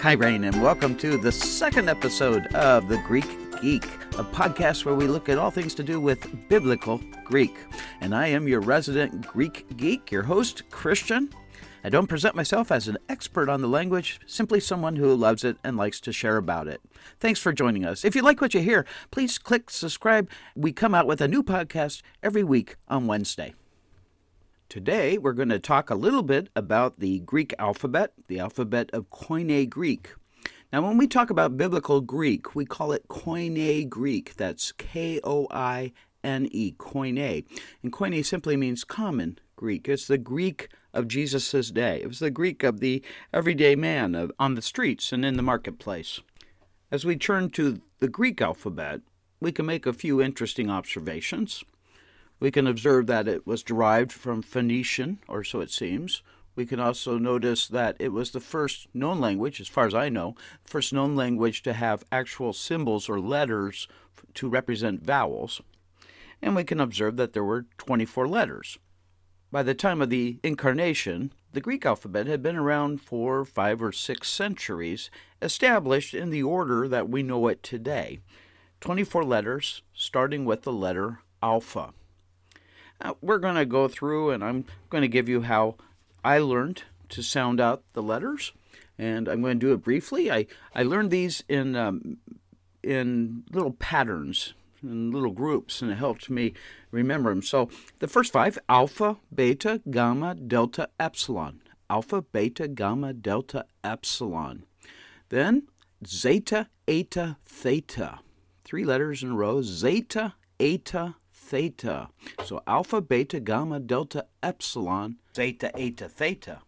Kai Rain, and welcome to the second episode of The Greek Geek, a podcast where we look at all things to do with biblical Greek. And I am your resident Greek geek, your host, Christian. I don't present myself as an expert on the language, simply someone who loves it and likes to share about it. Thanks for joining us. If you like what you hear, please click subscribe. We come out with a new podcast every week on Wednesday. Today, we're going to talk a little bit about the Greek alphabet, the alphabet of Koine Greek. Now, when we talk about biblical Greek, we call it Koine Greek. That's K O I N E, Koine. And Koine simply means common Greek. It's the Greek of Jesus' day. It was the Greek of the everyday man of, on the streets and in the marketplace. As we turn to the Greek alphabet, we can make a few interesting observations. We can observe that it was derived from Phoenician, or so it seems. We can also notice that it was the first known language, as far as I know, first known language to have actual symbols or letters to represent vowels. And we can observe that there were 24 letters. By the time of the Incarnation, the Greek alphabet had been around for five or six centuries, established in the order that we know it today 24 letters, starting with the letter alpha. Now, we're going to go through and I'm going to give you how I learned to sound out the letters, and I'm going to do it briefly. I, I learned these in, um, in little patterns in little groups, and it helped me remember them. So the first five alpha, beta, gamma, delta, epsilon. Alpha, beta, gamma, delta, epsilon. Then zeta, eta, theta. Three letters in a row zeta, eta, theta. So alpha, beta, gamma, delta, epsilon, zeta, eta, theta.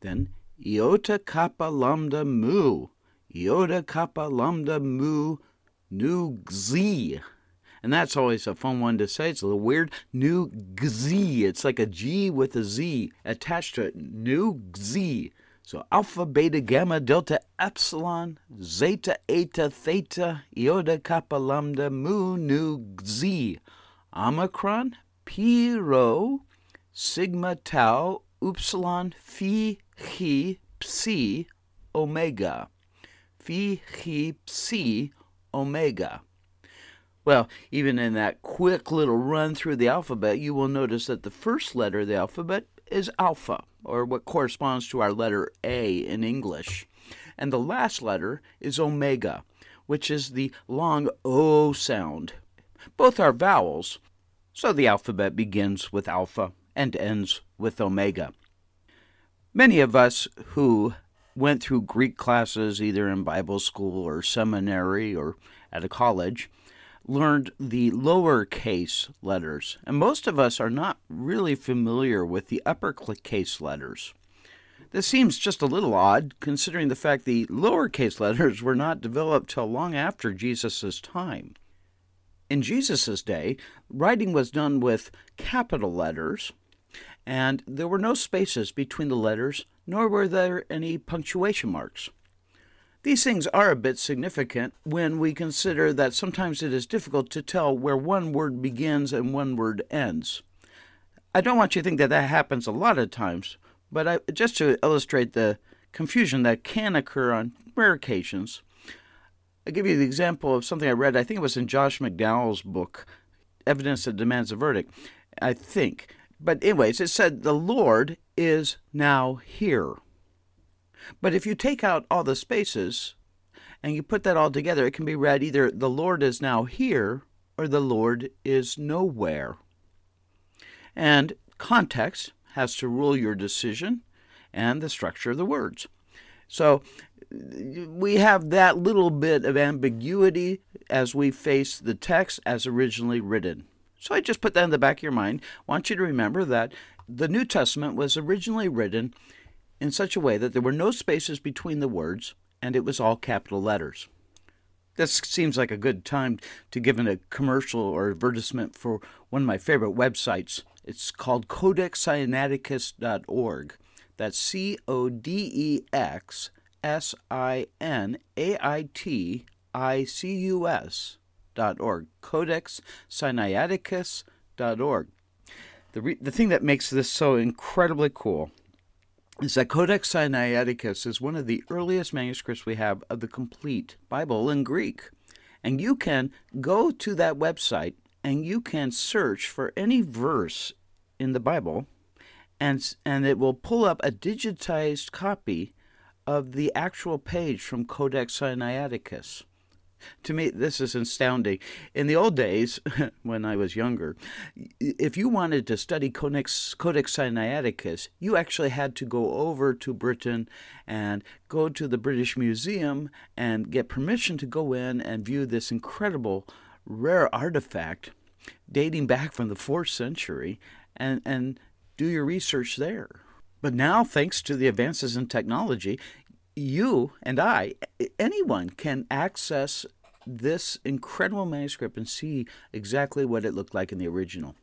Then iota, kappa, lambda, mu. Iota, kappa, lambda, mu, nu, xi. And that's always a fun one to say. It's a little weird. Nu Gzi. It's like a G with a Z attached to it. Nu Gzi. So alpha, beta, gamma, delta, epsilon, zeta, eta, theta, iota, kappa, lambda, mu, nu, xi. Omicron, pi, rho, sigma, tau, upsilon, phi, chi, psi, omega. Phi, chi, psi, omega. Well, even in that quick little run through the alphabet, you will notice that the first letter of the alphabet is alpha, or what corresponds to our letter A in English. And the last letter is omega, which is the long O sound. Both are vowels, so the alphabet begins with alpha and ends with omega. Many of us who went through Greek classes either in Bible school or seminary or at a college learned the lowercase letters, and most of us are not really familiar with the uppercase letters. This seems just a little odd, considering the fact the lowercase letters were not developed till long after Jesus' time. In Jesus' day, writing was done with capital letters, and there were no spaces between the letters, nor were there any punctuation marks. These things are a bit significant when we consider that sometimes it is difficult to tell where one word begins and one word ends. I don't want you to think that that happens a lot of times, but I, just to illustrate the confusion that can occur on rare occasions, I'll give you the example of something I read. I think it was in Josh McDowell's book, Evidence That Demands a Verdict. I think. But, anyways, it said, The Lord is now here. But if you take out all the spaces and you put that all together, it can be read either the Lord is now here or the Lord is nowhere. And context has to rule your decision and the structure of the words. So we have that little bit of ambiguity as we face the text as originally written. So I just put that in the back of your mind. I want you to remember that the New Testament was originally written in such a way that there were no spaces between the words and it was all capital letters. This seems like a good time to give a commercial or advertisement for one of my favorite websites. It's called codexsinaiticus.org. That's C O D E X S I N A I T I C U S dot org. Codexsinaiticus.org. The, re- the thing that makes this so incredibly cool is that Codex Sinaiticus is one of the earliest manuscripts we have of the complete Bible in Greek. And you can go to that website and you can search for any verse in the Bible, and, and it will pull up a digitized copy of the actual page from Codex Sinaiticus. To me, this is astounding. In the old days, when I was younger, if you wanted to study Codex, Codex Sinaiticus, you actually had to go over to Britain and go to the British Museum and get permission to go in and view this incredible, rare artifact dating back from the fourth century and, and do your research there. But now, thanks to the advances in technology, you and I, anyone can access this incredible manuscript and see exactly what it looked like in the original.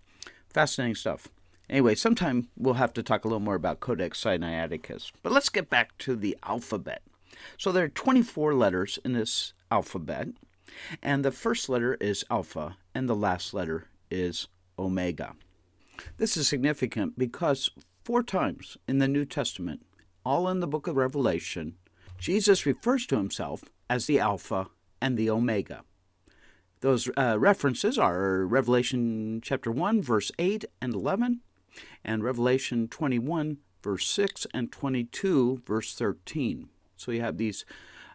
Fascinating stuff. Anyway, sometime we'll have to talk a little more about Codex Sinaiticus. But let's get back to the alphabet. So there are 24 letters in this alphabet, and the first letter is alpha, and the last letter is omega. This is significant because four times in the New Testament, all in the book of Revelation, Jesus refers to himself as the Alpha and the Omega. Those uh, references are Revelation chapter 1, verse 8 and 11, and Revelation 21, verse 6, and 22, verse 13. So you have these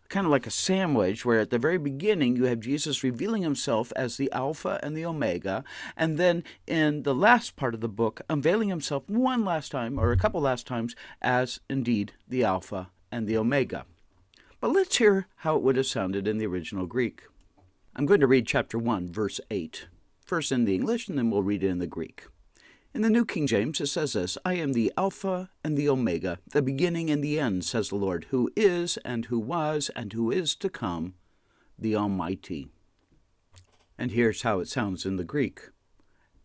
kind of like a sandwich where at the very beginning you have Jesus revealing himself as the Alpha and the Omega, and then in the last part of the book, unveiling himself one last time or a couple last times as indeed the Alpha and the Omega. But let's hear how it would have sounded in the original Greek. I'm going to read chapter 1, verse 8, first in the English, and then we'll read it in the Greek. In the New King James, it says this I am the Alpha and the Omega, the beginning and the end, says the Lord, who is, and who was, and who is to come, the Almighty. And here's how it sounds in the Greek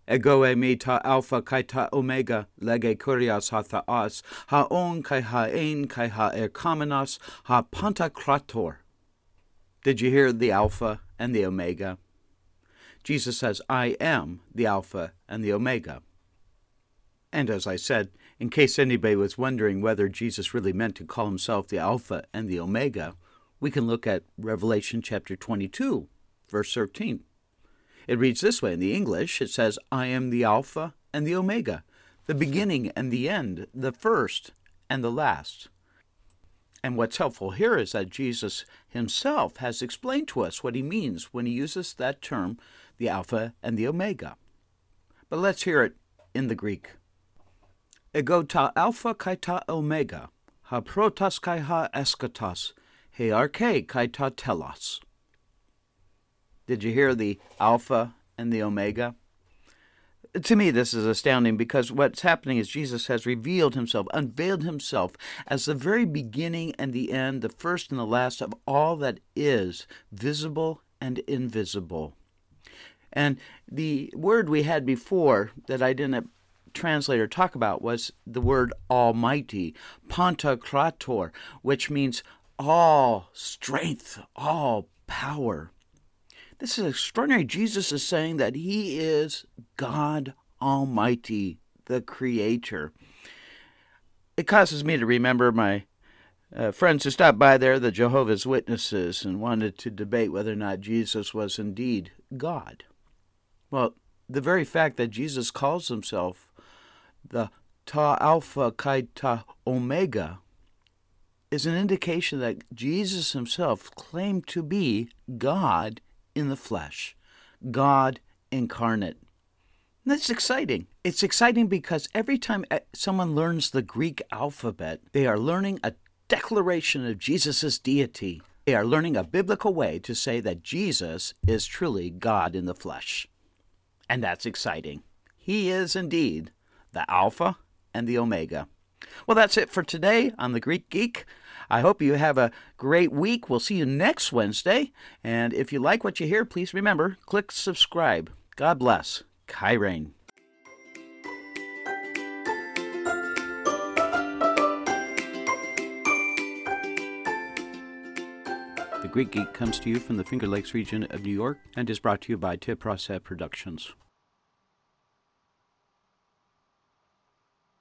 Ego eimi ta alpha kai ta omega lege kurias ha thaas, ha on kai ha ein kai ha erkamenos, ha pantokrator. Did you hear the alpha and the omega? Jesus says, I am the alpha and the omega. And as I said, in case anybody was wondering whether Jesus really meant to call himself the alpha and the omega, we can look at Revelation chapter 22, verse 13. It reads this way in the English it says, I am the Alpha and the Omega, the beginning and the end, the first and the last. And what's helpful here is that Jesus himself has explained to us what he means when he uses that term, the Alpha and the Omega. But let's hear it in the Greek. Ego ta alpha kai ta omega, ha protas kai ha eskatos, he arche kai ta telos. Did you hear the Alpha and the Omega? To me, this is astounding because what's happening is Jesus has revealed himself, unveiled himself as the very beginning and the end, the first and the last of all that is visible and invisible. And the word we had before that I didn't translate or talk about was the word Almighty, Pantocrator, which means all strength, all power. This is extraordinary. Jesus is saying that he is God Almighty, the Creator. It causes me to remember my uh, friends who stopped by there, the Jehovah's Witnesses, and wanted to debate whether or not Jesus was indeed God. Well, the very fact that Jesus calls himself the Ta Alpha kai Ta Omega is an indication that Jesus himself claimed to be God in the flesh, God incarnate. that's exciting. It's exciting because every time someone learns the Greek alphabet, they are learning a declaration of Jesus' deity. They are learning a biblical way to say that Jesus is truly God in the flesh. And that's exciting. He is indeed the Alpha and the Omega. Well, that's it for today on the Greek Geek. I hope you have a great week. We'll see you next Wednesday. And if you like what you hear, please remember click subscribe. God bless. Kyrene. The Greek Geek comes to you from the Finger Lakes region of New York and is brought to you by Tip Productions.